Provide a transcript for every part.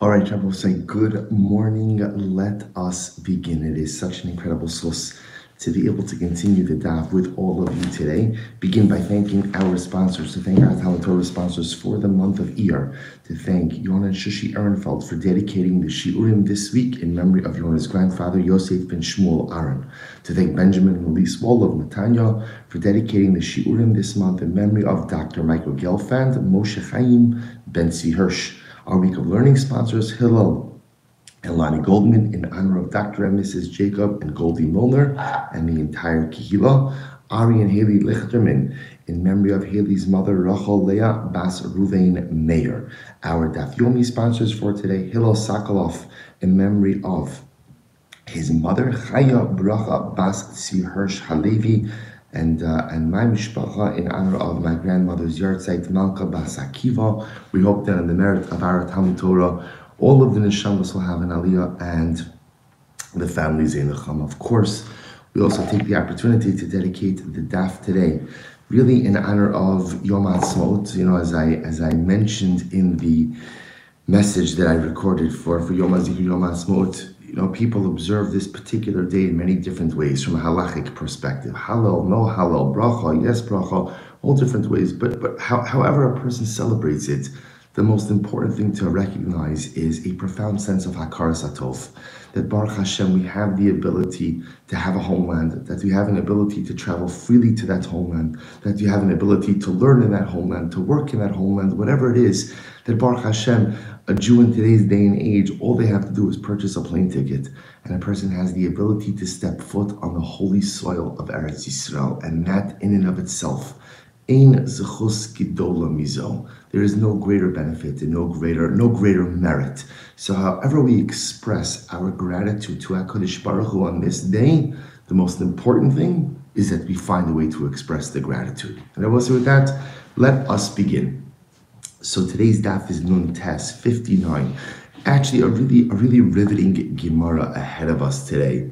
All right, Rabbi, say good morning. Let us begin. It is such an incredible source to be able to continue the daf with all of you today. Begin by thanking our sponsors, to thank our Talmud Torah sponsors for the month of Iyar, to thank Yonah and Shushi Ehrenfeld for dedicating the Shiurim this week in memory of Yonah's grandfather, Yosef ben Shmuel Aaron, to thank Benjamin and Elise Wall of Netanya for dedicating the Shiurim this month in memory of Dr. Michael Gelfand, Moshe Chaim, Ben Hirsch our week of learning sponsors, Hillel and Lonnie Goldman, in honor of Dr. and Mrs. Jacob and Goldie Milner and the entire Kihila. Ari and Haley Lichterman, in memory of Haley's mother, Rachel Leah Bas Ruvain Mayer. Our Daf Yomi sponsors for today, Hillel Sakalov, in memory of his mother, Chaya Bracha Bas Tzvi Hirsch Halevi, and uh, and my mishpacha in honor of my grandmother's yahrzeit Malka Basakiva. We hope that in the merit of our Talmud Torah, all of the neshamas will have an aliyah and the families in the chum. Of course, we also take the opportunity to dedicate the daf today, really in honor of Yom Ha'atzmaut. You know, as I as I mentioned in the message that I recorded for for Yom HaZikr Yom Ha'atzmaut you know, people observe this particular day in many different ways from a halachic perspective. Halal, no halal, bracha, yes bracha, all different ways. But but how, however a person celebrates it, the most important thing to recognize is a profound sense of hakaras hatov. That Baruch Hashem, we have the ability to have a homeland, that we have an ability to travel freely to that homeland, that you have an ability to learn in that homeland, to work in that homeland, whatever it is, that Baruch Hashem, a Jew in today's day and age, all they have to do is purchase a plane ticket, and a person has the ability to step foot on the holy soil of Eretz Yisrael, and that in and of itself. There is no greater benefit and no greater, no greater merit. So, however we express our gratitude to Hakadosh Baruch Hu on this day, the most important thing is that we find a way to express the gratitude. And I will say with that, let us begin. So today's daf is Nun Tes 59. Actually, a really, a really riveting Gemara ahead of us today.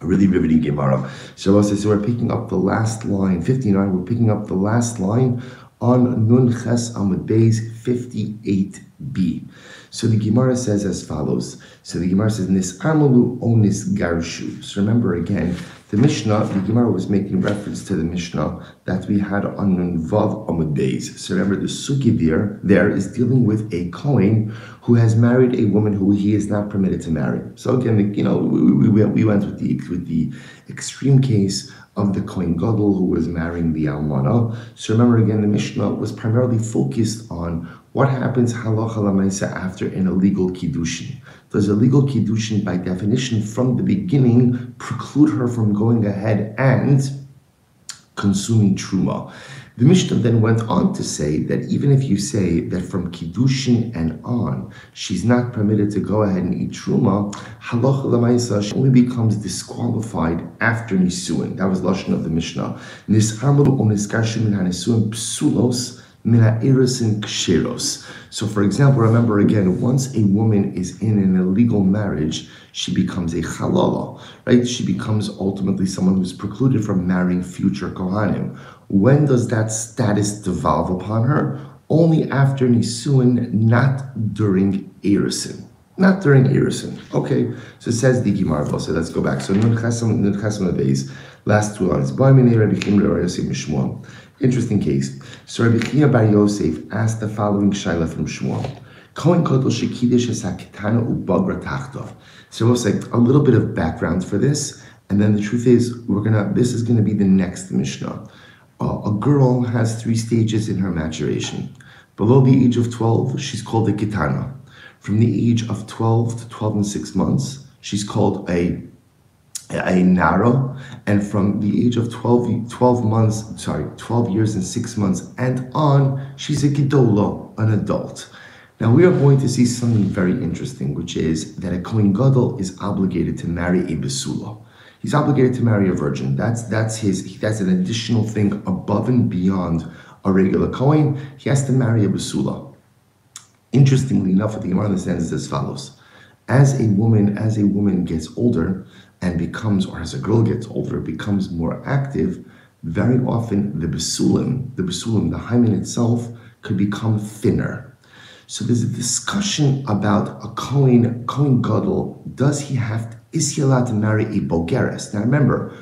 A really riveting Gemara. So, so we're picking up the last line, 59. We're picking up the last line on Nun Ches Amud Beis 58b. So the Gemara says as follows. So the Gemara says, Nis Amalu Onis Garshu. So remember again, the Mishnah, the Gemara was making reference to the Mishnah that we had on Nunvav Amud Beis. So remember, the Sugi there, there is dealing with a Kohen who has married a woman who he is not permitted to marry. So again, you know, we, we, we went with the with the extreme case of the Kohen Gadol who was marrying the Almana. So remember again, the Mishnah was primarily focused on what happens halacha lamaisa after an illegal kiddushin. Does illegal kiddushin, by definition, from the beginning, preclude her from going ahead and consuming truma? The Mishnah then went on to say that even if you say that from Kiddushin and on, she's not permitted to go ahead and eat Truma, Halacha Lamaisa, she only becomes disqualified after Nisuin. That was Lashon of the Mishnah. Nis'amru o niskarshim min psulos Mina'iris ksheros. So, for example, remember again, once a woman is in an illegal marriage, she becomes a halala, right? She becomes ultimately someone who's precluded from marrying future kohanim. When does that status devolve upon her? Only after nisuin, not during erisin. Not during erisin. Okay, so it says the Gemara. So let's go back. So nun chesam nun chesam days. Last two lines. Interesting case. So Rabbi Chia Bar Yosef asked the following shaila from Shmuel. Kohen Gadol Shekidish Esakitana Ubagra Tachtov. So we'll say a little bit of background for this, and then the truth is, we're gonna. This is gonna be the next Mishnah. Uh, a girl has three stages in her maturation. Below the age of 12, she's called a kitana. From the age of 12 to 12 and 6 months, she's called a a narrow, and from the age of 12, 12 months, sorry, 12 years and six months and on, she's a gidolo, an adult. Now we are going to see something very interesting, which is that a Kohen Gadol is obligated to marry a Besula. He's obligated to marry a virgin. That's that's his that's an additional thing above and beyond a regular Kohen. He has to marry a Besula. Interestingly enough, what the Gemara understands is as follows. As a woman, as a woman gets older, and becomes, or as a girl gets older, becomes more active, very often the basulim, the basulim, the hymen itself, could become thinner. So there's a discussion about a Kohen, Kohen Gadol. Does he have, to, is he allowed to marry a Bogeres? Now remember,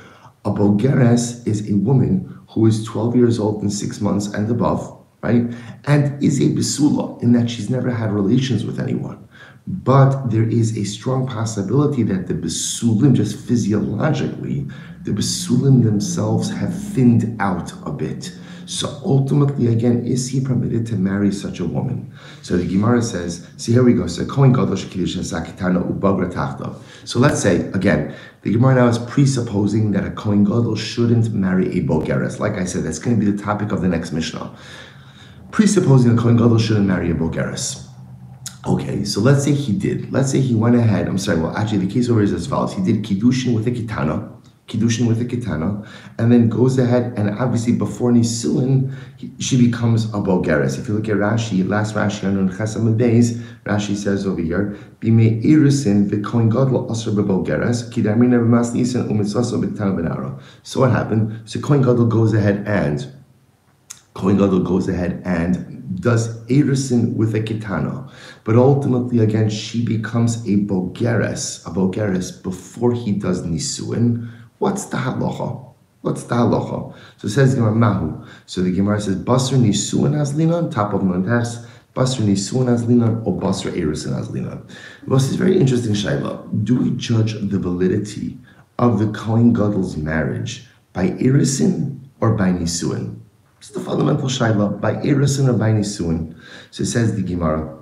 a Bogeres is a woman who is 12 years old and six months and above, right? And is a Besula in that she's never had relations with anyone. But there is a strong possibility that the Besulim, just physiologically, the Besulim themselves have thinned out a bit. So ultimately, again, is he permitted to marry such a woman? So the Gemara says, see here we go. So Kohen Gadol Ubagra So let's say again, the Gemara now is presupposing that a Kohen Gadol shouldn't marry a Bogeres. Like I said, that's going to be the topic of the next Mishnah. Presupposing a Kohen Gadol shouldn't marry a Bogeres. Okay, so let's say he did. Let's say he went ahead. I'm sorry. Well, actually, the case over is as follows. He did kiddushin with a kitana kiddushin with a kitana, and then goes ahead and obviously before Nisuin, she becomes a Bogeres. If you look at Rashi, last Rashi on Chesam Beis, Rashi says over here, Bime irisin v'koin gadol asr b'Bogeres, kidarmina b'mas nisan umitzaso b'kitana benaro. So what happened? So Kohen Gadol goes ahead and Kohen Gadol goes ahead and does erisin with a kitana, but ultimately again she becomes a bogeres, a bogeres before he does nisuin, What's the halacha? What's the halacha? So says Gemara Mahu. So the Gemara says Basr Nisuan Azlinan, top of Montas, Basr Nisuan Azlinan, or Basr Erisin Azlinan. This is very interesting, Shaila. Do we judge the validity of the Kohen Gadol's marriage by Erisin or by Nisuan? It's the fundamental Shaila, by Erisin or by Nisuan. So it says the Gemara.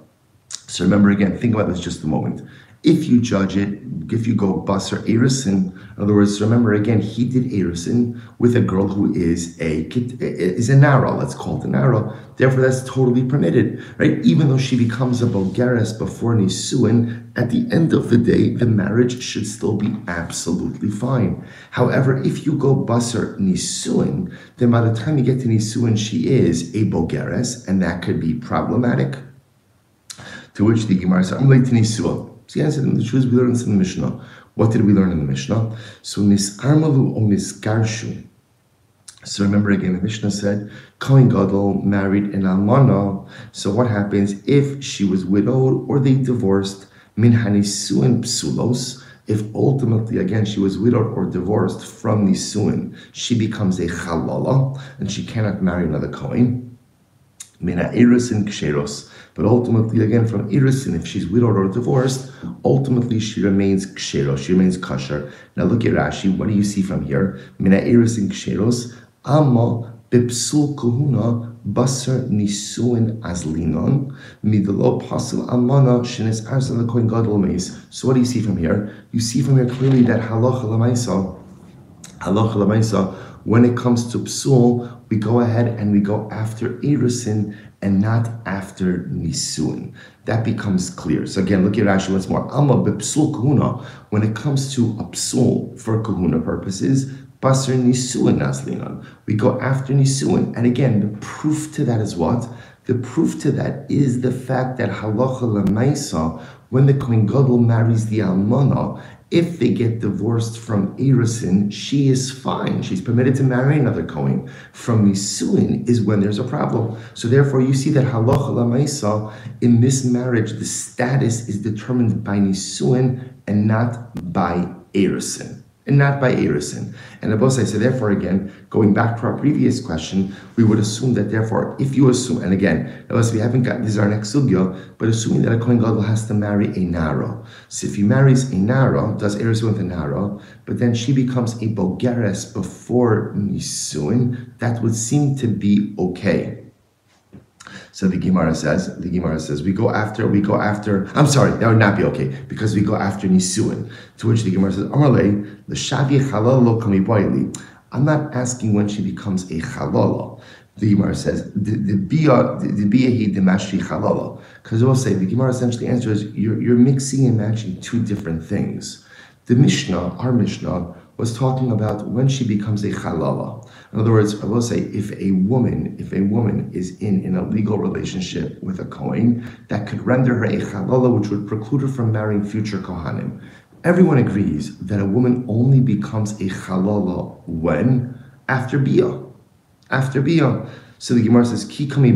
So remember again, think about this just a moment. If you judge it, if you go Basar Erisin, in other words, remember again, he did Erisin with a girl who is a is a Nara, let's call it a Nara. Therefore, that's totally permitted, right? Even though she becomes a Bogeres before Nisuin, at the end of the day, the marriage should still be absolutely fine. However, if you go Basar Nisuin, then by the time you get to Nisuin, she is a Bogeres, and that could be problematic. To which the Gemara says, I'm late to Nisuin. So the answer, the truth we learned in the Mishnah. What did we learn in the Mishnah? So nisarmalu or nisgarshu. So remember again, the Mishnah said, Kohen Gadol married an almana. So what happens if she was widowed or they divorced? Min hanisuin psulos. If ultimately, again, she was widowed or divorced from nisuin, she becomes a halala and she cannot marry another Kohen. Mina eris and ksheros. But ultimately, again, from irisin, if she's widowed or divorced, ultimately she remains kshero, she remains kosher. Now look at Rashi. What do you see from here? Mina irisin ksheros, amma bipsul kuhuna basar nisuin azlinon midlo pasul amana shenes arzal koin gadol meis. So what do you see from here? You see from here clearly that halacha lamaisa, halacha lamaisa, when it comes to psul, we go ahead and we go after irisin and not after Nisun. That becomes clear. So again, look at Rashi once more. Alma bepsul kahuna, when it comes to a psul for kahuna purposes, basar Nisuin naslinan. We go after Nisuin. And again, the proof to that is what? The proof to that is the fact that halacha lemaisa, when the Kohen Gadol marries the almana, if they get divorced from Erisin, she is fine. She's permitted to marry another Kohen. From Nisuin is when there's a problem. So therefore, you see that halacha lamaisa in this marriage, the status is determined by Nisuin and not by Erisin and not by Erisin. And Abosai said, therefore, again, going back to our previous question, we would assume that, therefore, if you assume, and again, Abosai, we haven't got, this is our next sugya, but assuming that a Kohen Gadol has to marry a Naro. So if he marries a Naro, does Erisin with a Naro, but then she becomes a Bogeres before Nisuin, that would seem to be okay. So the Gemara says, the Gemara says, we go after, we go after, I'm sorry, that would not be okay, because we go after Nisuin. To which the Gemara says, Amarle, the Shavi Halal Kami I'm not asking when she becomes a Halala. The Gemara says, the he the Mashri Halala. Because we'll say, the Gemara essentially answers, you're, you're mixing and matching two different things. The Mishnah, our Mishnah, was talking about when she becomes a halala. In other words, I will say, if a woman, if a woman is in, in a legal relationship with a Kohen, that could render her a halala, which would preclude her from marrying future Kohanim. Everyone agrees that a woman only becomes a halala when? After Bia. After Bia. So the Gemara says, Ki kami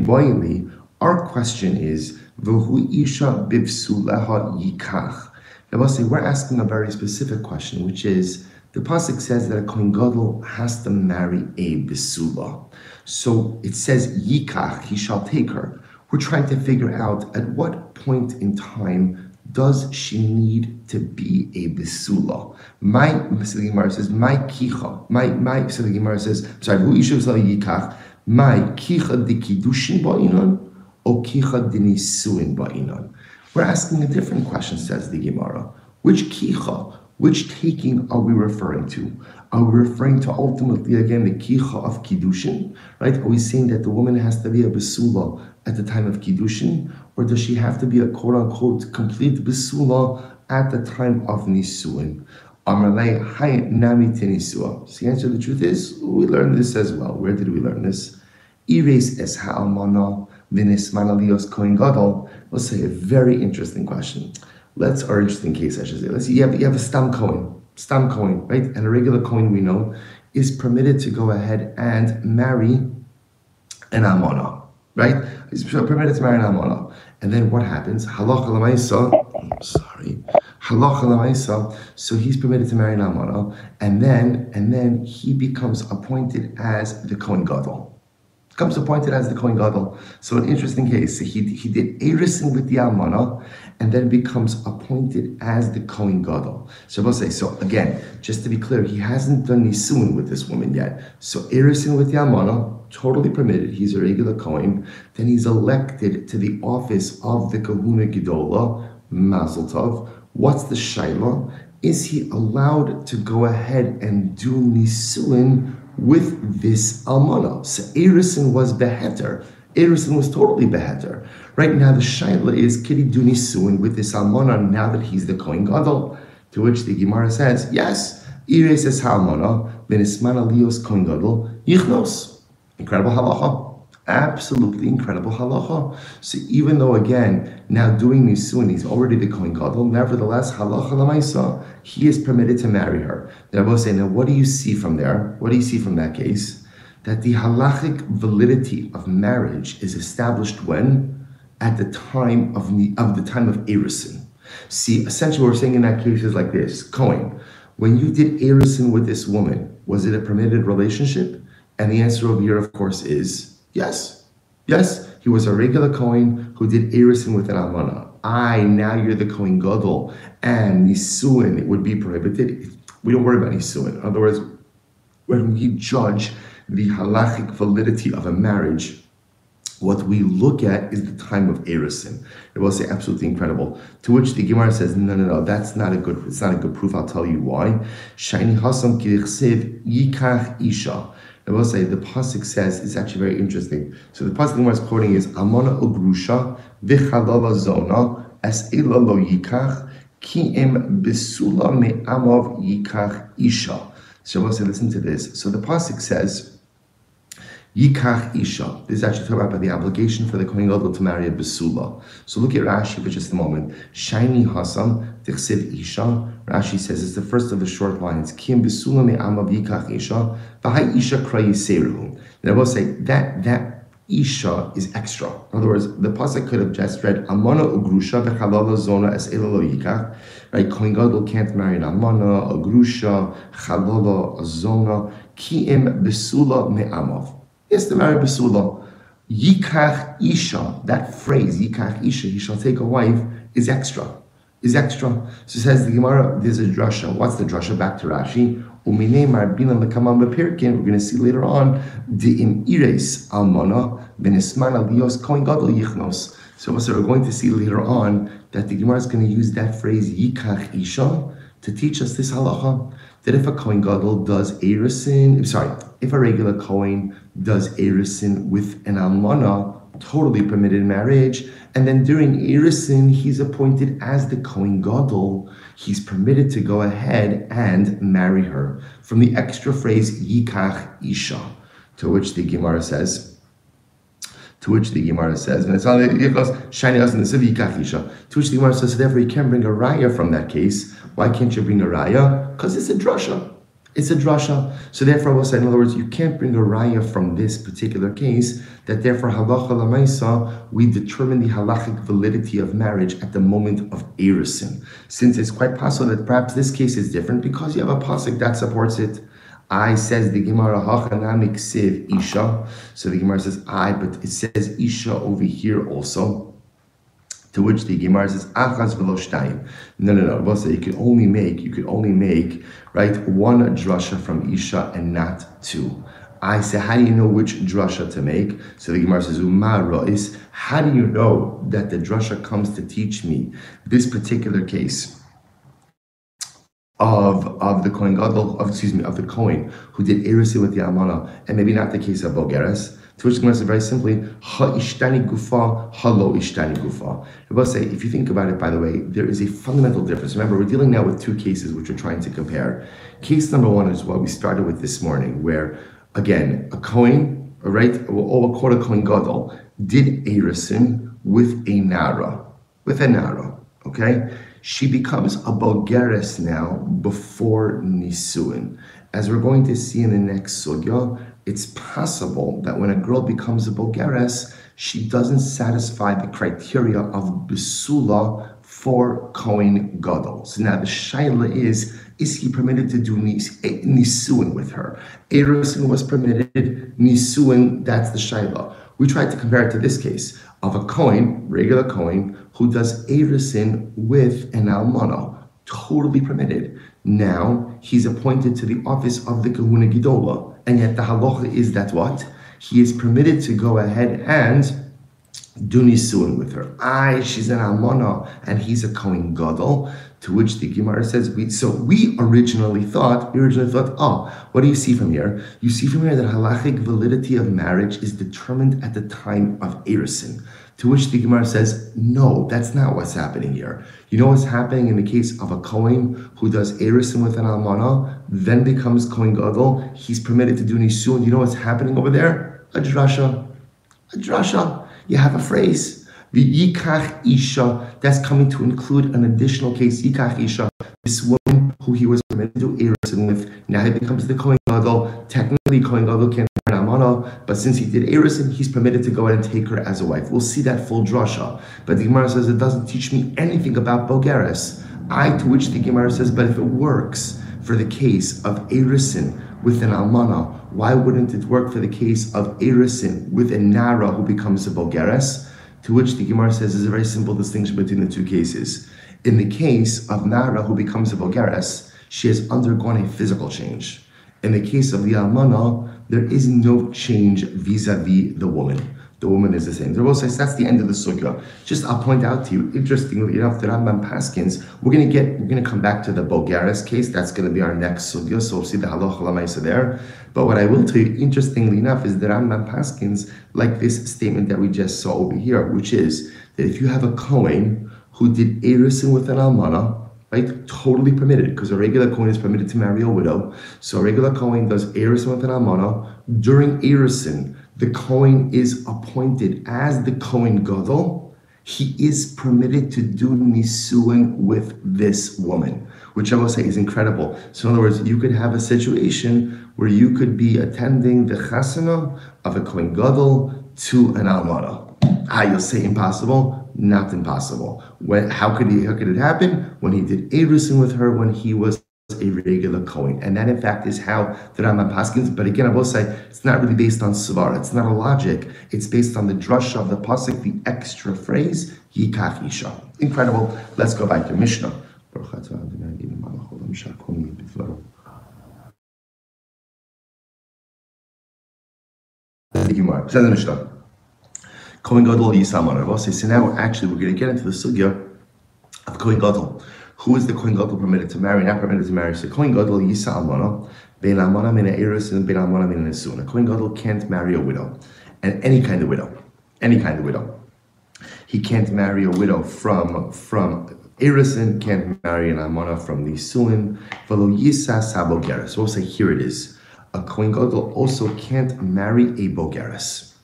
Our question is, V'hu isha bivsuleha yikach. I will say, We're asking a very specific question, which is, the pasuk says that a kohen gadol has to marry a besula. So it says yikach, he shall take her. We're trying to figure out at what point in time does she need to be a besula? My Mr. Gemara says, my kicha, my my Mr. Gemara says, sorry, who isha yikach, my kicha de kiddushin ba'inon, or kicha de nisuin ba'inon. We're asking a different question, says the Gemara. Which kicha, which taking are we referring to? Are we referring to ultimately again the kicha of kiddushin? Right? Are we saying that the woman has to be a besula at the time of kiddushin, or does she have to be a quote unquote complete besula at the time of nisuin? Amalei hay nami tenisua. So the answer, the truth is, we learned this as well. Where did we learn this? Iris es ha'almana v'nisman aliyos kohen gadol. Let's say a very interesting question. Let's, or interesting case, I should say. Let's see, you have, you have a stam coin, stam coin, right? And a regular coin we know is permitted to go ahead and marry an almana, right? He's permitted to marry an almana. And then what happens? Halacha lamaisa, sorry, halacha lamaisa. So he's permitted to marry an almana, and then and then he becomes appointed as the kohen gadol comes appointed as the Kohen Gadol. So an interesting case. He, he did Erisin with the Almana and then becomes appointed as the Kohen Gadol. So we'll say, so again, just to be clear, he hasn't done Nisun with this woman yet. So Erisin with the Almana, totally permitted. He's a regular Kohen. Then he's elected to the office of the Kahuna Gedola, Mazel Tov. What's the Shaila? Is he allowed to go ahead and do Nisuin with this almana. So Erison was beheter. Erison was totally beheter. Right now, the shaila is duni suin with this almana now that he's the kohen gadol. To which the Gemara says, yes, Iris is almana, benisman alios kohen gadol yichnos. Incredible halacha. Absolutely incredible halacha. So even though again now doing nisuin, he's already the kohen gadol. Nevertheless, halacha lamaisa, he is permitted to marry her. The Rabbi say, now what do you see from there? What do you see from that case? That the halachic validity of marriage is established when at the time of the of the time of erison. See, essentially, what we're saying in that case is like this: Cohen, when you did erison with this woman, was it a permitted relationship? And the answer over here, of course, is Yes. Yes, he was a regular Kohen who did Erisin with an Almana. I, now you're the Kohen Gadol, and Nisuin it would be prohibited. We don't worry about Nisuin. In other words, when we judge the halachic validity of a marriage, what we look at is the time of Erisin. It will say absolutely incredible. To which the Gemara says, no, no, no, that's not a good, it's not a good proof. I'll tell you why. Shiny Hasam Yikach Isha. I will say the pasuk says it's actually very interesting. So the pasuk Gemara is quoting is Amona ugrusha v'chalala zona es ela lo yikach ki im besula me'amav yikach isha. So I will say, listen to this. So the pasuk says. Yikach Isha. This is actually talking about the obligation for the Kohen Gadol to marry a Besula. So look at Rashi for just a moment. Shiny Hasam, Tichsiv Isha. Rashi says it's the first of the short lines. Kim Besula me Amav Yikach Isha. Vahai Isha Krayi Seruhu. And I will say that that Isha is extra. In other words, the pasuk could have just read Amana Ugrusha v'chalala zona es elalo yikach. Right, Kohen Gadol can't marry an Amana, a Grusha, Chalala, Zona, Ki'im Besula Me'amav. Yes, the marry. Yikach Isha, that phrase, Yikach Isha, he shall take a wife, is extra. Is extra. So says the Gemara, there's a drasha. What's the drasha? Back to Rashi. We're going to see later on. So we're going to see later on that the Gemara is going to use that phrase yikach isha to teach us this halacha that if a kohen gadol does erisin, sorry, if a regular kohen does erisin with an almana, totally permitted marriage, and then during erisin he's appointed as the kohen gadol, he's permitted to go ahead and marry her. From the extra phrase yikach isha, to which the Gemara says. To which the Gemara says, and it's all shiny us in the city Yikach isha. To which the Gemara says, therefore you can't bring a raya from that case. Why can't you bring a raya? Because it's a drasha. It's a drasha. So therefore, I will say, in other words, you can't bring a raya from this particular case. That therefore, halacha lamaisa, we determine the halachic validity of marriage at the moment of erisin. Since it's quite possible that perhaps this case is different because you have a pasuk that supports it. I says the Gemara hachanamik siv isha. So the Gemara says I, but it says isha over here also. To which the Gemara says, Achaz v'lo shtayim. No, no, no. We'll you could only make, you could only make, right, one drasha from Isha and not two. I say, how do you know which drasha to make? So the Gemara says, Umar is how do you know that the drasha comes to teach me this particular case? Of, of the Gadol, of, excuse me, of the Kohen who did Erisi with the Amana, and maybe not the case of Bogeres. To which Gemara very simply, ha ishtani gufa, ha lo ishtani gufa. I will say, if you think about it, by the way, there is a fundamental difference. Remember, we're dealing now with two cases which we're trying to compare. Case number one is what we started with this morning, where again, a Kohen, right, or a quarter coin Gadol, did Erisin with a Nara, with a Nara, okay? She becomes a Bogeres now before Nisuin. As we're going to see in the next sugya, it's possible that when a girl becomes a Bogeres, she doesn't satisfy the criteria of Besula for Kohen Gadol. So now the Shaila is, is he permitted to do nis, eh, Nisuin with her? Erusin was permitted, Nisuin, that's the Shaila. We tried to compare it to this case of a Kohen, regular Kohen, who does Erusin with an Almana, totally permitted. Now he's appointed to the office of the Kahuna Gidola and yet the halacha is that what? He is permitted to go ahead and do nisuin with her. I, she's an almana, and he's a kohen gadol. To which the Gemara says, we, so we originally thought, we originally thought, oh, what do you see from here? You see from here that halachic validity of marriage is determined at the time of erisin. To which the Gemara says, no, that's not what's happening here. You know what's happening in the case of a Kohen who does Erisin with an Almana, then becomes Kohen Gadol. He's permitted to do Nisun. You know what's happening over there? A drasha. A drasha. You have a phrase. The Yikach Isha, that's coming to include an additional case, Yikach Isha, this woman who he was permitted to Erisin with. Now he becomes the Kohen Gadol. Technically, Kohen Gadol can't but since he did Erisin, he's permitted to go ahead and take her as a wife. We'll see that full drasha. But the Gemara says it doesn't teach me anything about Bogeres. I, to which the Gemara says, but if it works for the case of Erisin with an Almana, why wouldn't it work for the case of Erisin with a Nara who becomes a Bogeres? To which the Gemara says is a very simple distinction between the two cases. In the case of Nara who becomes a Bogeres, she has undergone a physical change. In the case of the Almana, there is no change vis-a-vis the woman. The woman is the same. The Rebbe says that's the end of the sugya. Just I'll point out to you, interestingly enough, the Rambam Paskins, we're gonna get, we're gonna come back to the Bogeres case. That's gonna be our next sugya. So we'll see the halacha lamaisa there. But what I will tell you, interestingly enough, is the Rambam Paskins like this statement that we just saw over here, which is that if you have a Kohen who did erisin with an almana, right? Totally permitted because a regular Kohen is permitted to marry a widow. So a regular Kohen does Erisin with an Almana. During Erisin, the Kohen is appointed as the Kohen Gadol. He is permitted to do Nisuin with this woman, which I will say is incredible. So in other words, you could have a situation where you could be attending the chasana of a Kohen Gadol to an Almana. Ah, you'll say impossible not impossible. When, how could he? How could it happen? When he did Erusin with her, when he was a regular coin. and that in fact is how the Rambam paskins. But again, I will say it's not really based on svara. It's not a logic. It's based on the drasha of the pasuk, the extra phrase yikach isha. Incredible. Let's go back to Mishnah. Says the Mishnah. Kohen Gadol Yisam Rabbi So now actually we're going to get into the sugya of Kohen Gadol. Who is the Kohen Gadol permitted to marry, not permitted to marry? So Kohen Gadol Yisa Almana, Bein Almana Min Eris and Bein Almana Min Nesun. A Kohen Gadol can't marry a widow, and any kind of widow, any kind of widow. He can't marry a widow from from Erison, can't marry an Almana from Nisuin. Velo Yisa Sabogeres. So we'll say here it is. A Kohen Gadol also can't marry a Bogeres.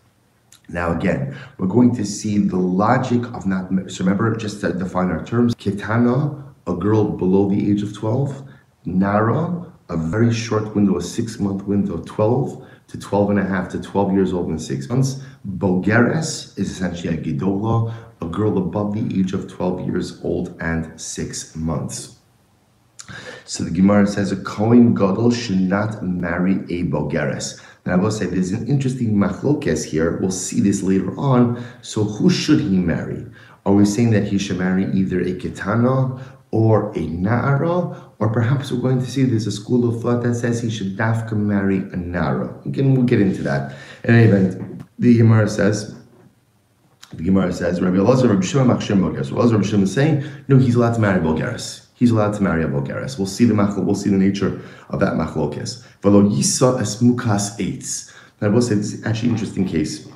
Now again, we're going to see the logic of not, so remember just to define our terms, Kitana, a girl below the age of 12, Nara, a very short window, a six month window, 12 to 12 and a half to 12 years old in six months. Bogeres is essentially a Gidola, a girl above the age of 12 years old and six months. So the Gemara says a Kohen Gadol should not marry a Bogeres. And I will say there's an interesting machlokes here. We'll see this later on. So who should he marry? Are we saying that he should marry either a Ketana or a Nara? Or perhaps we're going to see there's a school of thought that says he should dafka marry a Nara. Again, we'll get into that. In any event, the Gemara says, the Gemara says, Rabbi Elazar, Rabbi Shimon, Machshir, Rabbi Elazar, Shimon is saying, no, he's allowed to marry Bogeres he's allowed to marry a Bogeres. We'll see the machlok, we'll see the nature of that machlokes. Velo yisa es mukas eitz. Now I will say this is actually an interesting case.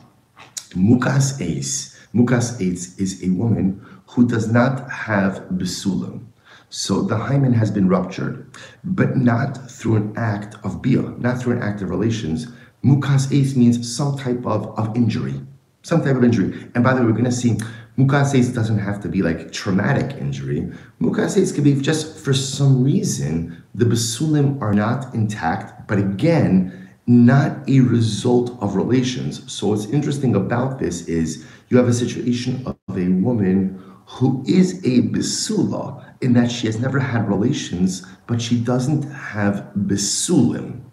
Mukas eitz. Mukas eitz is a woman who does not have besulim. So the hymen has been ruptured, but not through an act of bia, not through an act of relations. Mukas eitz means some type of, of injury. Some type of injury. And by the way, we're going to see Mukases doesn't have to be like traumatic injury. Mukases could be just for some reason the basulim are not intact, but again, not a result of relations. So what's interesting about this is you have a situation of a woman who is a basula in that she has never had relations, but she doesn't have basulim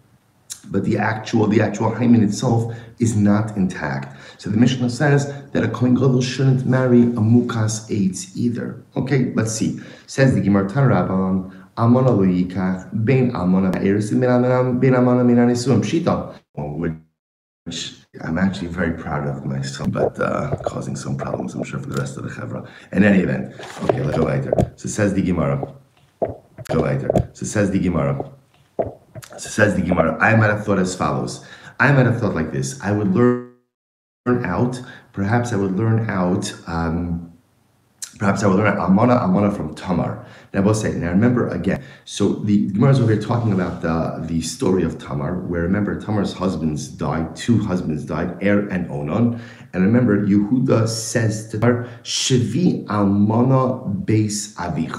but the actual the actual hymen itself is not intact. So the Mishnah says that a Kohen Gadol shouldn't marry a Mukas eitz either. Okay, let's see. Says the Gemara Tanrabban, Amona lo yikach, ben Amona eris, ben Amona ben anisuim pshita. Which I'm actually very proud of myself, but uh, causing some problems, I'm sure, for the rest of the Chevra. In any event, okay, let's go later. So says the Gemara. Go later. So says the Gemara. So says the Gemara, I might have thought as follows. I might have thought like this. I would learn out, perhaps I would learn out, um, perhaps I will learn Amana, Amana from Tamar. And I will say, now remember again, so the Gemara is over here talking about the, the story of Tamar, where remember Tamar's husbands died, two husbands died, Er and Onan. And remember, Yehuda says to her, Shevi Almana Beis Avich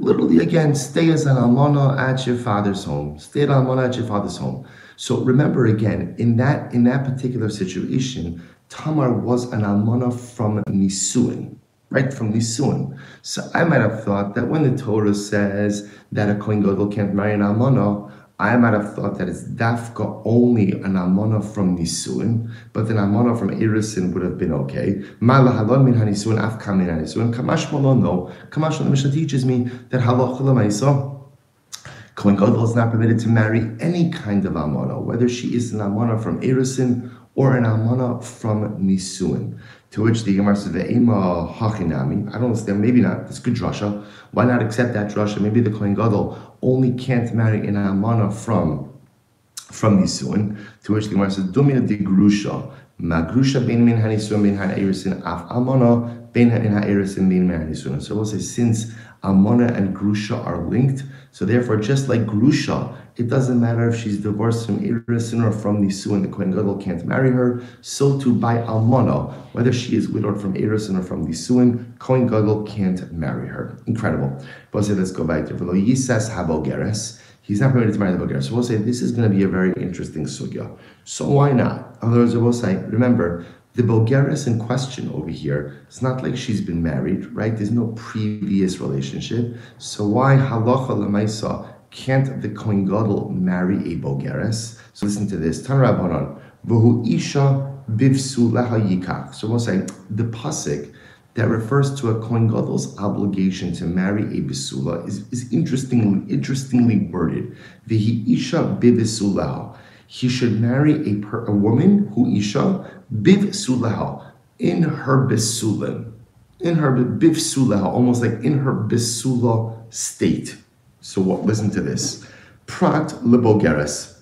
literally again, stay as an almana at your father's home. Stay an almana at your father's home. So remember again, in that in that particular situation, Tamar was an almana from Nisuin, right? From Nisuin. So I might have thought that when the Torah says that a Kohen Gadol can't marry an almana, I might have thought that it's dafka only an amona from nisuin, but an amona from irisin would have been okay. Malahalon min hanisuin, afka min hanisuin. Kamash malon no. Kamash the Mishnah teaches me that halacha lemaisa. Kohen Gadol is not permitted to marry any kind of amona, whether she is an amona from irisin or an amona from nisuin. To which the Gemara says, "Ve'ema hachinami." I don't understand. Maybe not. It's good drasha. Why not accept that drasha? Maybe the Kohen Gadol only can't marry an amana from from nisuin. To which the Gemara says, "Dumina de grusha." Magrusha ben min hanisuin ben han af amana ben in ha'erisin ben min hanisuin. So we'll say since amana and grusha are linked, so therefore just like grusha it doesn't matter if she's divorced from Irisin or from Nisuin, the Kohen Gadol can't marry her. So too by Almana, whether she is widowed from Irisin or from Nisuin, Kohen Gadol can't marry her. Incredible. But say, let's go back to Velo Yisas Habogeres. He's not permitted to marry the Bogeres. So we'll say this is going to be a very interesting sugya. So why not? Otherwise, we'll say, remember, the Bogeres in question over here, it's not like she's been married, right? There's no previous relationship. So why halacha lemaisa can't the Kohen Gadol marry a Bogeres? So listen to this. Tan Rabbanon, V'hu isha bivsu leha yikach. So we'll say the pasuk that refers to a Kohen Gadol's obligation to marry a Bisula is, is interestingly, interestingly worded. V'hi isha bivsuleha. He should marry a, per, a woman who isha bivsuleha in her bisulim. In her bivsuleha, almost like in her bisula state. So what, listen to this. Prat lebogeres.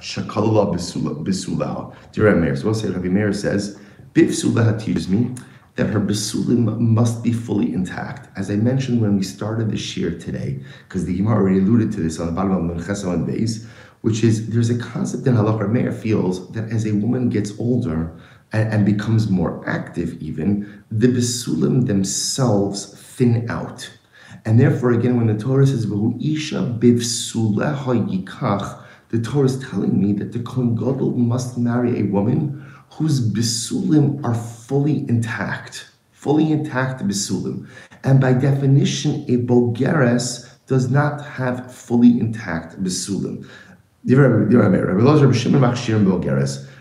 Shakalala bisulah. Dear Meir. So say Rabbi Meir says, Bifsulah teaches me that her bisulim must be fully intact. As I mentioned when we started the shiur today, because the Gemara already alluded to this on the bottom of Menchesa and Beis, which is there's a concept in halakha. Meir feels that as a woman gets older and, and becomes more active, even the bisulim themselves thin out. And therefore, again, when the Torah says, isha yikach, the Torah is telling me that the Kohen must marry a woman whose bisulim are fully intact, fully intact bisulim. And by definition, a bogeres does not have fully intact bisulim. Rabbi Lozer B'Shimon Machshirim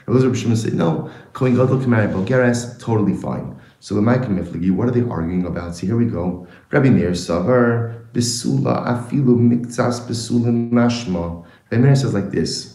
B'Shimon said, no, Kohen Gadol can marry Bogeres, totally fine. So the Maikim Miflagi, what are they arguing about? So here we go. Rabbi Meir Savar, Bisula Afilu Mikzas Bisulim Mashma. Rabbi Meir says like this.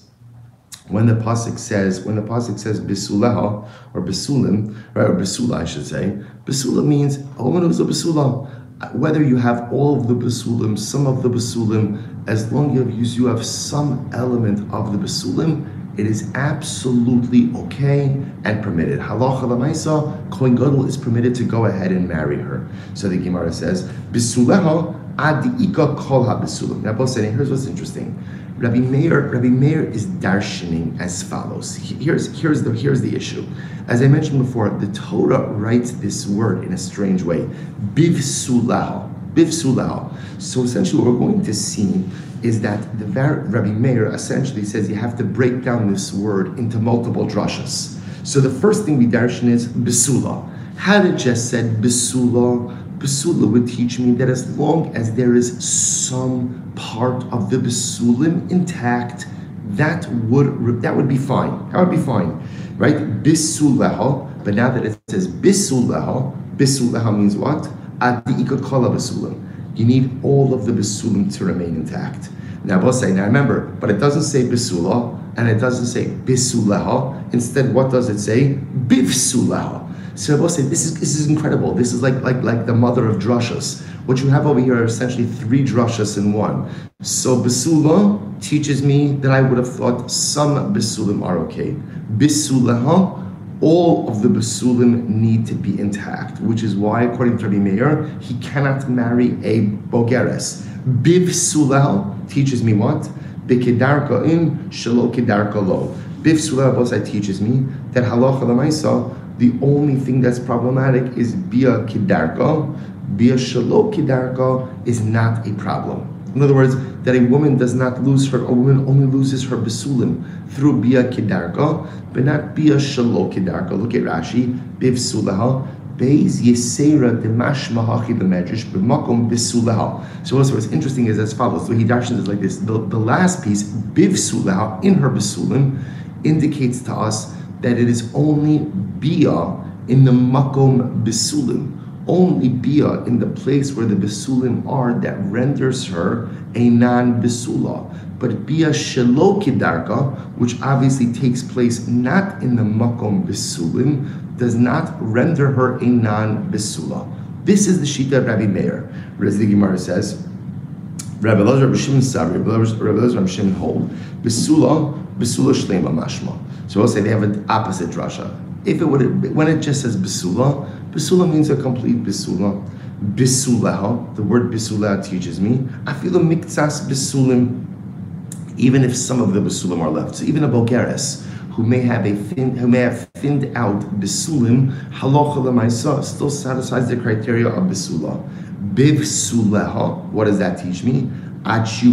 When the pasuk says, when the pasuk says bisuleha or bisulim, right, or bisula, I should say, bisula means oh, a woman who's a bisula. Whether you have all of the basulim, some of the basulim, as long as you have some element of the basulim, it is absolutely okay and permitted. Halacha lamaisa, Kohen Gadol is permitted to go ahead and marry her. So the Gemara says, Bisuleha ika kol ha-bisulim. Now both saying, here's what's interesting. Rabbi Meir, Rabbi Meir is darshaning as follows. Here's, here's, the, here's the issue. As I mentioned before, the Torah writes this word in a strange way. Bivsulah. Bivsulah. So essentially what we're going to see is that the Rabbi Meir essentially says you have to break down this word into multiple drashas. So the first thing we darshan is besula. Had it just said besula, besula would teach me that as long as there is some part of the besulim intact, that would that would be fine. That would be fine, right? Bisuleha. But now that it says bisuleha, bisuleha means what? Adi kala besulim. You need all of the bisulim to remain intact. Now, both say, now remember, but it doesn't say bisula and it doesn't say bisuleha. Instead, what does it say? Bivsuleha. So both say, this is this is incredible. This is like like like the mother of drushas. What you have over here are essentially three drushas in one. So bisula teaches me that I would have thought some bisulim are okay. Bisuleha all of the basulim need to be intact, which is why, according to Rabbi Meir, he cannot marry a bogeres. Biv sulal teaches me what? Bikidarka in shalo kidarka lo. Biv sulal bosai teaches me that halacha lamaisa, the only thing that's problematic is bia kidarka. Bia shalo kidarka is not a problem. In other words, that a woman does not lose her, a woman only loses her besulim through bia kidarka, but not bia shalo kidarka. Look at Rashi, biv sulaha, beis yesera demash mahachi medrash b'makom bisulaha. So what's interesting is as follows. So he darshans is like this. The, the last piece, biv sulaha, in her besulim, indicates to us that it is only bia in the makom bisulim only bia in the place where the besulim are that renders her a non-besula. But bia shelokidarka, which obviously takes place not in the makom besulim, does not render her a non-besula. This is the shita of Rabbi Meir. As Gemara says, Rabbi Lazar Rabbi Shimon Sabri, Rabbi Lazar Rabbi Shimon hold, besula, besula shlema mashma. So we'll say they have an opposite drasha. If it would, when it just says besula, Bisula means a complete bisula. Bisulah, the word bisulah teaches me. I feel a miktsas bisulim, even if some of the bisulim are left. So even a bogeres who may have a thin, who may have thinned out bisulim, halacha lemaisa still satisfies the criteria of bisula. Biv suleha, what does that teach me? She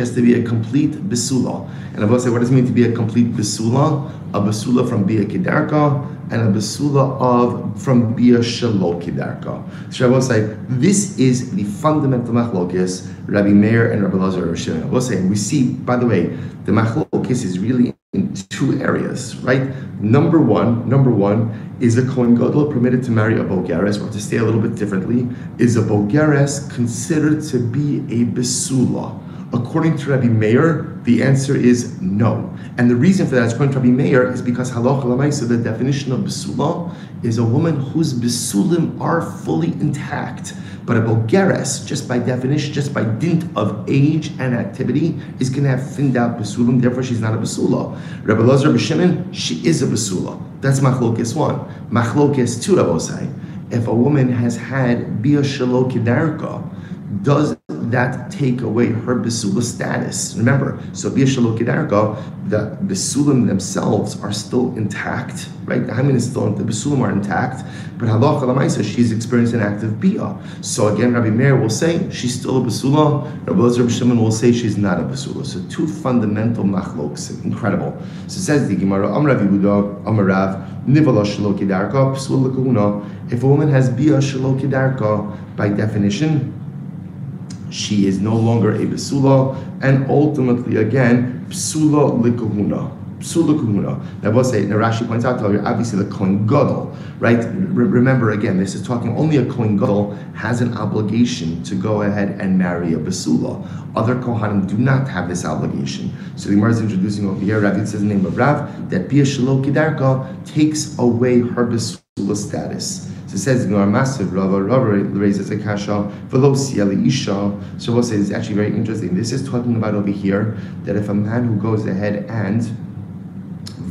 has to be a complete bisula. And I will say, what does it mean to be a complete bisula? a basula from Bia Kedarka and a basula of from Bia Shalol Kedarka. So I will say this is the fundamental machlokis Rabbi Meir and Rabbi Lazar Roshim. I will say, we see, by the way, the machlokis is really in two areas, right? Number one, number one is a Kohen Gadol permitted to marry a Bogeres, or to say a little bit differently, is a Bogeres considered to be a basula? According to Rabbi Meir, the answer is no. And the reason for that, according to Rabbi Meir, is because halacha lamaisa, the definition of besula is a woman whose besulim are fully intact. But a bogeres, just by definition, just by dint of age and activity, is going to have thinned out besulim. Therefore, she's not a besula. Rabbi Lazar B'Shimon, she is a besula. That's machlokes one. Machlokes two, Rabbosai. If a woman has had bia does that take away her besula status? Remember, so Biashalokidarka, the besulim themselves are still intact, right? The hymen is still, the besulim are intact, but halacha lamaisa, she's experienced an active bia. So again, Rabbi Meir will say she's still a besula. Rabbi Elazar Shimon will say she's not a besula. So two fundamental machloks, incredible. So says the Gemara, Am Rav Yehuda, Am Rav, Nivala Shalokidarka, Psula If a woman has bia Shalokidarka, by definition, she is no longer a besula, and ultimately, again, psula likahuna. Psula kuhuna. Now, we'll say, Rashi points out, obviously the Kohen Gadol, right? Re- remember again, this is talking only a Kohen Gadol has an obligation to go ahead and marry a besula. Other Kohanim do not have this obligation. So the Gemara is introducing over here, Rav says the name of Rav, that Bia Shalok takes away her status. So it says Gemara massive Rava Rava raises a kasha velosi isha. So we'll say it's actually very interesting. This is talking about over here that if a man who goes ahead and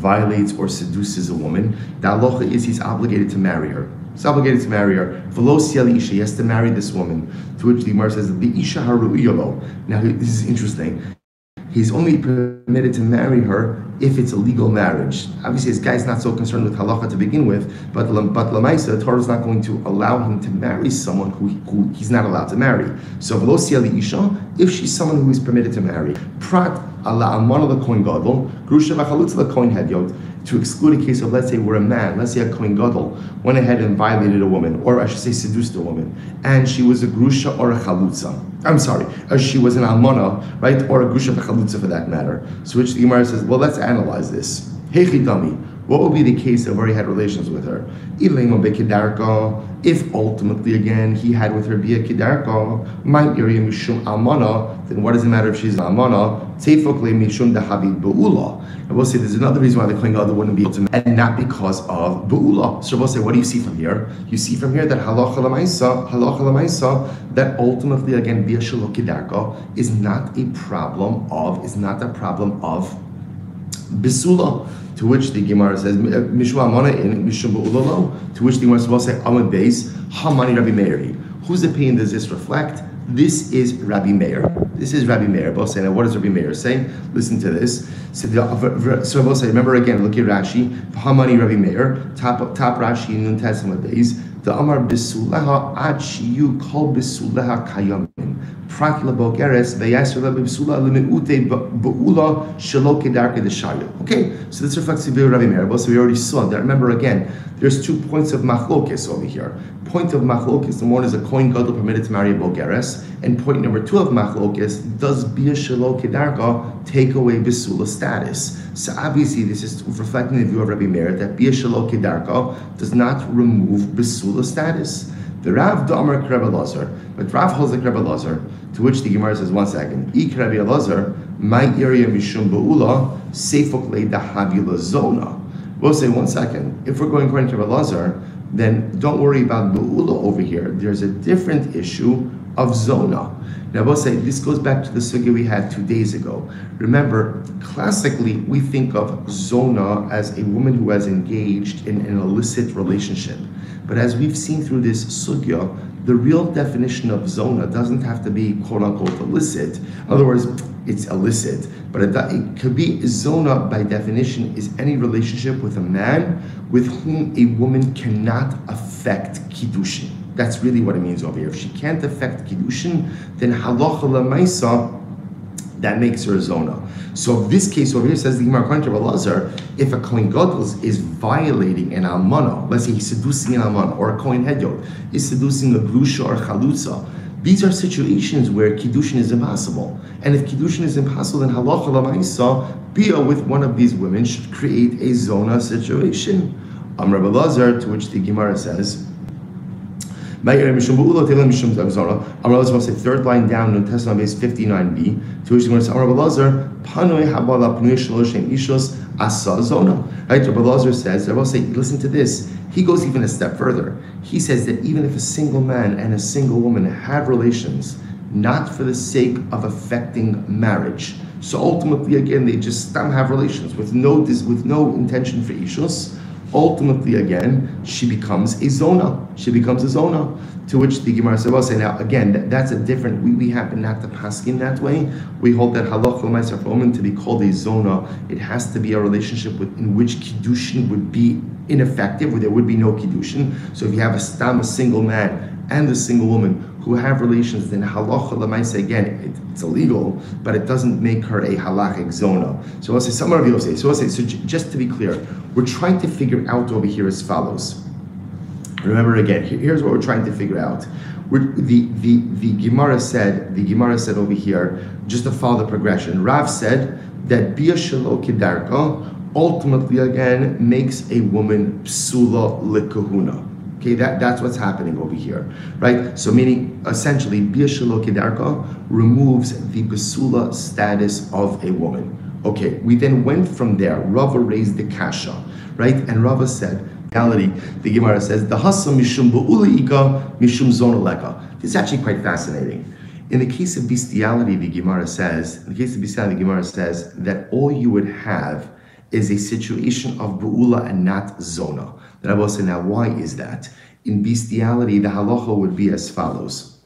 violates or seduces a woman, the halacha is he's obligated to marry her. He's obligated to marry her. Velosi isha. He has to marry this woman. To which the Gemara says the isha haru'iyalo. Now this is interesting he's only permitted to marry her if it's a legal marriage. Obviously, this guy's not so concerned with halacha to begin with, but but lamaisa, Torah is not going to allow him to marry someone who, who he's not allowed to marry. So velosia isha, if she's someone who is permitted to marry, prat ala amana the kohen gadol, grusha v'chalutza the kohen hedyot, to exclude a case of, let's say, where a man, let's say a Kohen Gadol, went ahead and violated a woman, or I should say seduced a woman, and she was a Grusha or a Chalutza. I'm sorry, or she was an Almana, right, or a Grusha or a Chalutza for that matter. So which the Gemara says, well, let's analyze this. Hechidami, what would be the case if already had relations with her? If ultimately again he had with her via kidarka, might mishum almana, then what does it matter if she's almana? Teifokle mishum dahavi beula. I will say there's another reason why the Kohen Gadol wouldn't be able to, and not because of beula. So we'll say, what do you see from here? You see from here that halacha lamaisa, halacha lamaisa, that ultimately again via kidarka is not a problem of, is not a problem of besula. To which the Gemara says, uh, Mishma Amana in Mishum Ulolo. To which the Gemara will say, Amad Beis, Hamani Rabbi Meir. Whose opinion does this reflect? This is Rabbi Meir. This is Rabbi Meir. Both say, now what does Rabbi Meir say? Listen to this. So, uh, so both say, remember again, look at Rashi. Hamani Rabbi Meir. Top, top Rashi in Nun Tesla days. The Amar Bisuleha Ad Shiyu Kol Bisuleha Kayamin. Prat Labogeres Veyasr Lebisula Limiute Baula Shalo Kedarke Deshayu. Okay, so this reflects the Rabbi Meir. So we already saw that. Remember again, there's two points of machlokes over here. Point of machlokes, the one is a Kohen Gadol permitted to marry a Bogeres, and point number two of machlokes, does Bia Shalo Kedarka take away Bisula status? So obviously, this is reflecting the view of Rabbi Meir that Bia Shalo Kedarka does not remove Bisula status. The Rav Domer Rebbe Lazar, but Rav holds like Rebbe Lazar, to which the Gemara says, one second, Ik Rebbe Lazar, my area Mishum Ba'ula, Seifok Le Dahavila Zona. We'll say, one second, if we're going according to Rebbe Lazar, then don't worry about Ba'ula over here. There's a different issue of Zona. Now, we'll say this goes back to the sugya we had two days ago. Remember, classically, we think of Zona as a woman who has engaged in an illicit relationship. But as we've seen through this sugya, the real definition of zona doesn't have to be quote unquote illicit. In other words, it's illicit, but it, it, could be zona by definition is any relationship with a man with whom a woman cannot affect kiddushin. That's really what it means over here. If she can't affect kiddushin, then halacha lemaisa that makes her a zona. So this case over here says the Gemara according to Elazar, if a Kohen Gadol is violating an almana, let's say he's seducing an almana, or a Kohen Hedyot is seducing a grusha or chalutza, these are situations where kiddushin is impossible. And if kiddushin is impossible, then halacha lamaisa, bia with one of these women should create a zona situation. Amr Elazar, to which the Gemara says, Elazar say third line down in Testament base 59b. To which the Amar Elazar Panoi Habala Panoi Ishos Asa Zona. Right, Rabbi Elazar says. Rabbi say, listen to this. He goes even a step further. He says that even if a single man and a single woman have relations, not for the sake of affecting marriage. So ultimately, again, they just have relations with no with no intention for ishus ultimately, again, she becomes a zona. She becomes a zona. To which the Gemara said, well, say now, again, that, that's a different, we, we happen not to pass in that way. We hold that halach for a woman to be called a zona, it has to be a relationship with, in which kiddushin would be ineffective, where there would be no kiddushin. So if you have a stam, a single man, and a single woman who have relations, then halacha lemaisa again, it, it's illegal, but it doesn't make her a halachic zona. So I'll say some of you say. So I'll say. So j- just to be clear, we're trying to figure out over here as follows. Remember again, here's what we're trying to figure out. We're, the, the, the Gemara said, the Gemara said over here, just to follow the progression, Rav said that Bia Kidarka ultimately again makes a woman psula likahuna. Okay, that, that's what's happening over here, right? So meaning essentially, Bia Shalo Kidarka removes the basula status of a woman. Okay, we then went from there. Rava raised the kasha, right? And Rava said, reality, the Gemara says, the hasa mishum bu'ulaika mishum zonaleka. This is actually quite fascinating. In the case of bestiality, the Gemara says, in the case of bestiality, the Gemara says that all you would have is a situation of bu'ula and not zona. Then I will say, now why is that? In bestiality, the halacha would be as follows.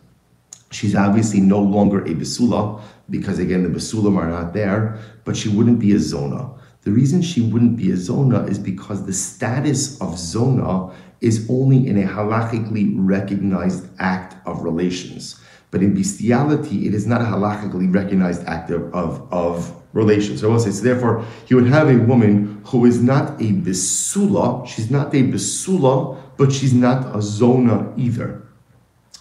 She's obviously no longer a besula, because again, the besulam are not there, but she wouldn't be a zona. The reason she wouldn't be a zona is because the status of zona is only in a halachically recognized act of relations. But in bestiality, it is not a halachically recognized act of, of, of relations. So I will say, so therefore, you would have a woman who is not a besula, she's not a besula, but she's not a zona either.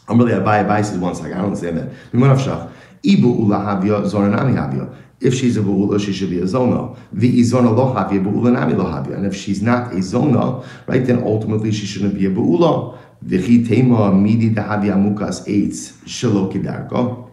I'm really Abai Abai says one second, I don't understand that. Ibu ulahavia zoranami havia. If she's a bu'ula, she should be a zona. The izona lo havia, bu'ula nami lo havia. And if she's not a zona, right, then ultimately she shouldn't be a bu'ula. V'chi tema midi dahavia mukas eitz shelo kidarko.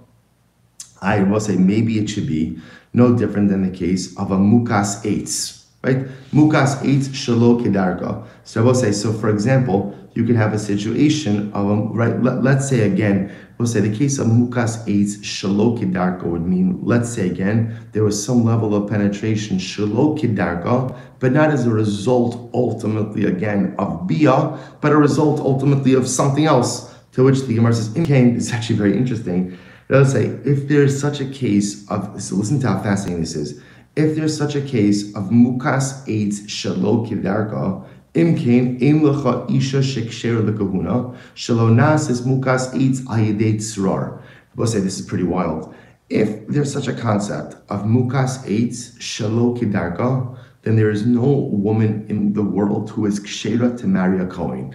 I will say maybe it should be no different than the case of a mukas eitz, right? Mukas eitz shelo kidarko. So I will say, so for example, you can have a situation of, a, right, let, us say again, we'll say the case of mukas eitz shalokidarka would mean, let's say again, there was some level of penetration shalokidarka, but not as a result ultimately again of bia, but a result ultimately of something else, to which the Gemara says, came, it's actually very interesting. They'll say, if there's such a case of, so listen to how fascinating this is, if there's such a case of mukas eitz shalokidarka, Imkain, im lecha isha sheksher lekahuna, shalo nasis mukas eitz ayedei tzrar. People say this is pretty wild. If there's such a concept of mukas eitz shalo kidarka, then there is no woman in the world who is kshera to marry a Kohen.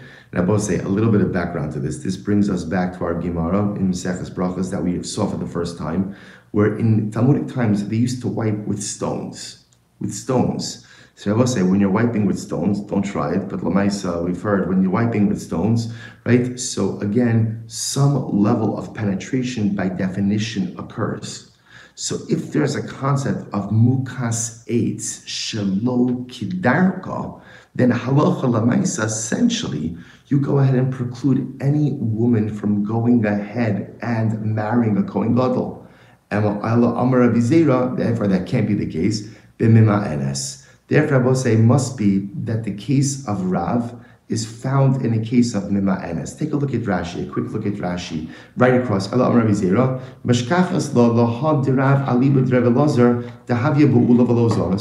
Say a little bit of background to this. This brings us back to our Gemara in Maseches Brachas that we saw for the first time, where in Talmudic times they used to wipe with stones, with stones. So say, when you're wiping with stones, don't try it. But Lamaisa, we've heard when you're wiping with stones, right? So again, some level of penetration by definition occurs. So if there's a concept of mukas eitz shelo kidarka, then halacha lamaisa essentially you go ahead and preclude any woman from going ahead and marrying a kohen gadol. Therefore, that can't be the case. Therefore, I will say must be that the case of Rav is found in a case of Mima Enes. Take a look at Rashi, a quick look at Rashi, right across. So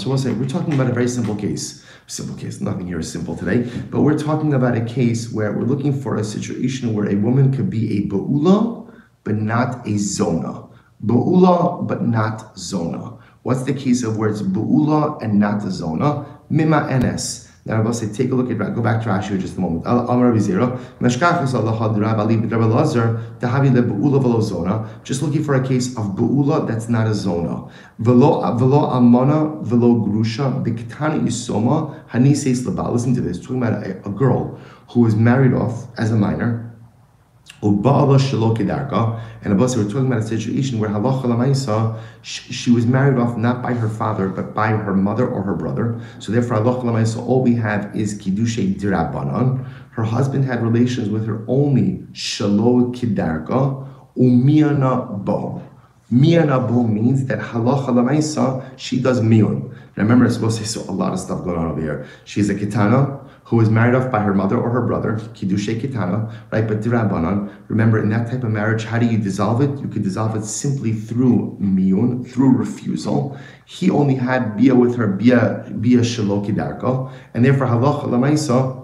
we'll say, we're talking about a very simple case. Simple case, nothing here is simple today, but we're talking about a case where we're looking for a situation where a woman could be a bu'ula, but not a zona. Bu'ula, but not zona. What's the case of where it's bu'ula and not the zona? Mima enes. Now will say, take a look at go back to Rashi just a moment. Amar velo zona. Just looking for a case of bu'ula that's not a zona. Velo amana velo grusha biktani isoma hanises. Listen to this. Talking about a, a girl who was married off as a minor and Abasi, we're talking about a situation where halacha lamaisa, she was married off not by her father, but by her mother or her brother. So therefore, halacha lamaisa, all we have is kiddushe dirabanan. Her husband had relations with her only shalo kidarka umiana bo. Miana bo means that halacha lamaisa, she does miyun. Remember, it's supposed to say so a lot of stuff going on over here. She's a kitana, who was married off by her mother or her brother, Kiddushe Kitana, right? But Dirabanan, remember in that type of marriage, how do you dissolve it? You could dissolve it simply through miyun, through refusal. He only had bia with her, bia, bia shalokidarko, and therefore halacha lamaisa,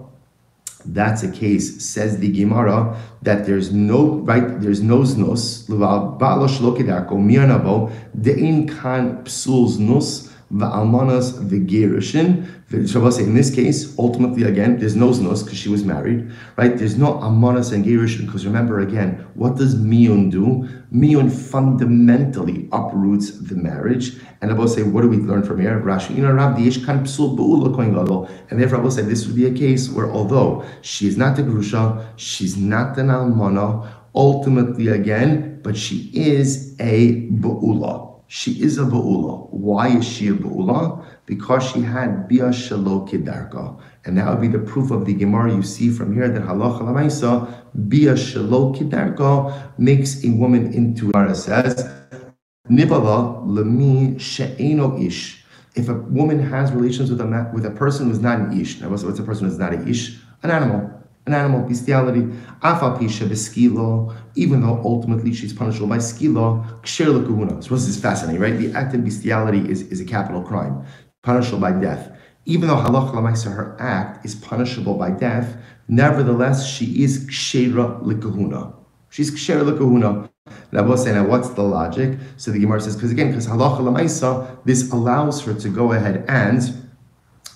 that's a case, says the Gemara, that there's no right, there's no znos, ba'ala shalokidarko, miyanabo, de'in kan psul znus, va'almanas v'gerushin. Shabbos in this case, ultimately again, there's no znos because she was married, right? There's no almanas and gerushin because remember again, what does miyun do? Miyun fundamentally uproots the marriage. And Rabbi say, what do we learn from here? Rashi, you know, Rav kan psul. And therefore, Rabbi say this would be a case where although she is not the grusha, she's not an almana, ultimately again, but she is a be'ula she is a ba'ula. Why is she a ba'ula? Because she had bia shalo. And that would be the proof of the Gemara you see from here that halacha lamaisa, bia shalo kedarka makes a woman into, Gemara says, nibala lemi she'eno ish. If a woman has relations with a, with a person who's not an ish, now what's a person who's not an ish? An animal an animal, bestiality. Afapisha beskilo, even though ultimately she's punishable by skilo, kahuna. So this is fascinating, right? The act of bestiality is, is a capital crime, punishable by death. Even though halach lamaisa, her act is punishable by death, nevertheless she is kshera likahuna. She's kshera likahuna. Rabbi saying, now what's the logic? So the Gemara says, because again, because halach lamaisa, this allows her to go ahead and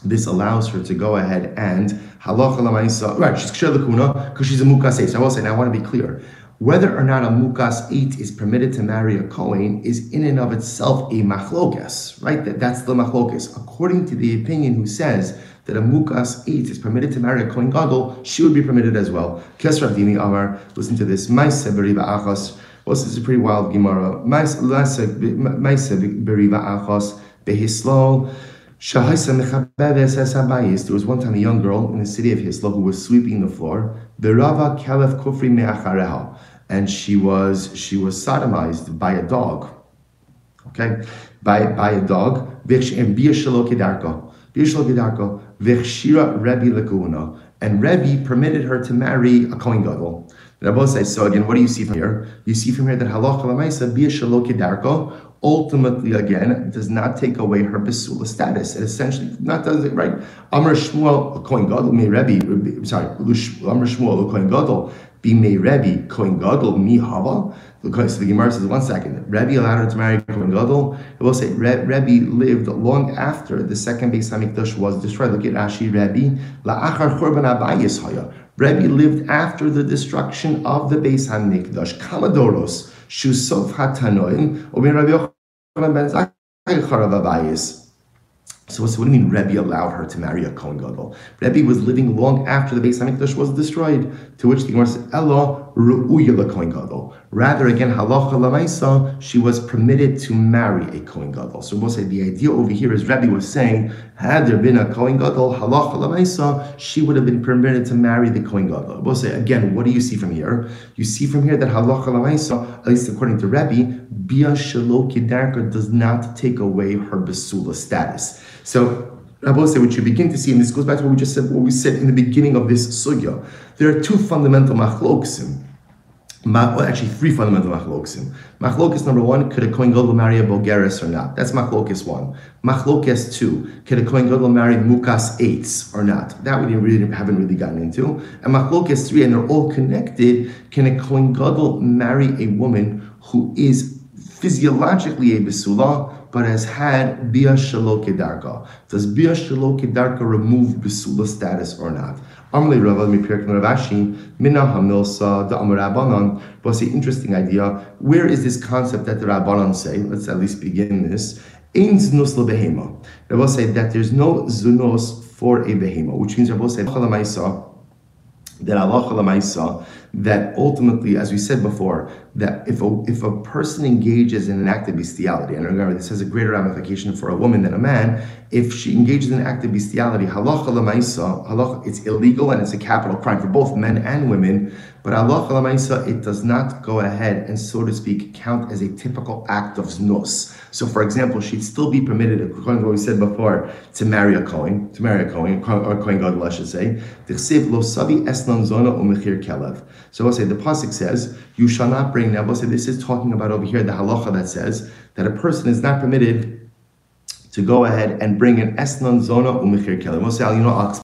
this allows her to go ahead and halacha. Right, she's ksher lakuna because she's a mukas eitz. So I will say, now I want to be clear. Whether or not a mukas eitz is permitted to marry a kohen is in and of itself a machlokas, right? That, that's the machlokas. According to the opinion who says that a mukas eitz is permitted to marry a kohen gadol, she would be permitted as well. Kesra dini amar. Listen to this. Ma'ase beriva achos. Well, this is a pretty wild gemara. Ma'ase beriva achos behutzal. There was one time a young girl in the city of Hutzal who was sweeping the floor. And she was she was sodomized by a dog. Okay? By by a dog. And Rebbe permitted her to marry a Kohen Gadol. Rabbi says, so again, what do you see from here? You see from here that halacha lamaisa bia shalokidarko ultimately again does not take away her besula status. It essentially not does it right. Amr Shmuel Kohen Gadol me Rebbe. Sorry, Amr Shmuel Kohen Gadol be me Rebbe Kohen Gadol mi Hava. So the Gemara says, one second, Rebbe allowed her to marry Kohen Gadol. It will say Rebbe lived long after the second Beis Hamikdash was destroyed. Look at Rashi Rebbe la'achar churban abayis haya. Rebbe lived after the destruction of the Beis Hamikdash. Kamadoros shusof hatanoim. Oben Rabbi so, so what do you mean Rebbe allowed her to marry a Kohen Gadol? Rebbe was living long after the Beis Hamikdash was destroyed, to which the Gemara says, Ella Rather, again, halacha lamaisa, she was permitted to marry a Kohen Gadol. So we'll say the idea over here is Rabbi was saying, had there been a Kohen Gadol, halacha lamaisa, she would have been permitted to marry the Kohen Gadol. We'll say, again, what do you see from here? You see from here that halacha lamaisa, at least according to Rabbi, Bia does not take away her Basula status. So, say, what you begin to see, and this goes back to what we just said, what we said in the beginning of this sugya, there are two fundamental machloksim. Actually, three fundamental machloksim. Machlokis number one, could a Kohen Gadol marry a Bogeres or not? That's machlokis one. Machlokis two, could a Kohen Gadol marry Mukas eitz or not? That we really haven't really gotten into. And machlokis three, and they're all connected. Can a Kohen Gadol marry a woman who is physiologically a besula, but has had bia shalo kedarka. Does bia shalo kedarka remove besula status or not? Amalei Rava Mipirk Ravashi Mina Hamilsa the Amarabanan was the interesting idea. Where is this concept that the Rabbanan say? Let's at least begin this. Ein znus lebehema. Rabbi say that there's no zunos for a behema, which means Rabbi say that Allah that ultimately, as we said before, that if a, if a person engages in an act of bestiality, and remember this has a greater ramification for a woman than a man, if she engages in an act of bestiality, halacha lamaisa, halacha, it's illegal and it's a capital crime for both men and women, But Allah it does not go ahead and, so to speak, count as a typical act of znus. So, for example, she'd still be permitted, according to what we said before, to marry a Kohen, to marry a Kohen, or Kohen Gadol, I should say. So we'll say, the Pasuk says, you shall not bring, now we'll say, this is talking about over here the halacha that says that a person is not permitted to go ahead and bring an esnan zona umechir kelev. We'll say, you know, I'll